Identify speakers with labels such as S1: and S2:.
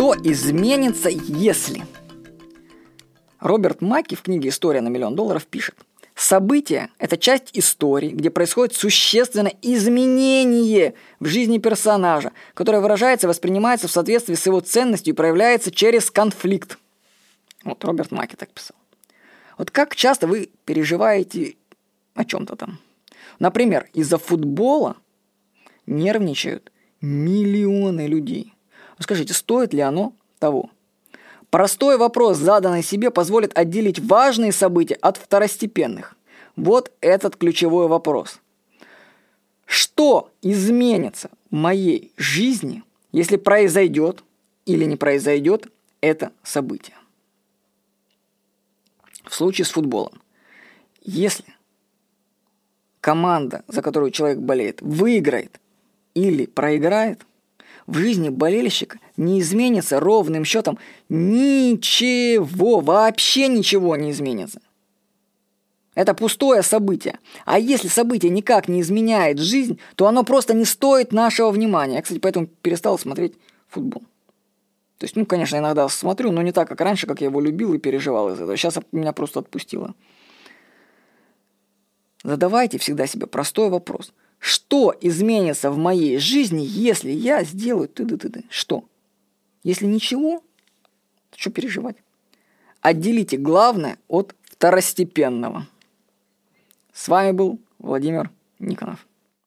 S1: Что изменится, если? Роберт Маки в книге «История на миллион долларов» пишет. Событие – это часть истории, где происходит существенное изменение в жизни персонажа, которое выражается и воспринимается в соответствии с его ценностью и проявляется через конфликт. Вот Роберт Маки так писал. Вот как часто вы переживаете о чем-то там? Например, из-за футбола нервничают миллионы людей. Скажите, стоит ли оно того? Простой вопрос, заданный себе, позволит отделить важные события от второстепенных. Вот этот ключевой вопрос. Что изменится в моей жизни, если произойдет или не произойдет это событие? В случае с футболом. Если команда, за которую человек болеет, выиграет или проиграет, в жизни болельщика не изменится ровным счетом ничего, вообще ничего не изменится. Это пустое событие. А если событие никак не изменяет жизнь, то оно просто не стоит нашего внимания. Я, кстати, поэтому перестал смотреть футбол. То есть, ну, конечно, иногда смотрю, но не так, как раньше, как я его любил и переживал из этого. Сейчас меня просто отпустило. Задавайте всегда себе простой вопрос – что изменится в моей жизни, если я сделаю ты-ты-ты-ты? Что? Если ничего, то что переживать? Отделите главное от второстепенного. С вами был Владимир Никонов.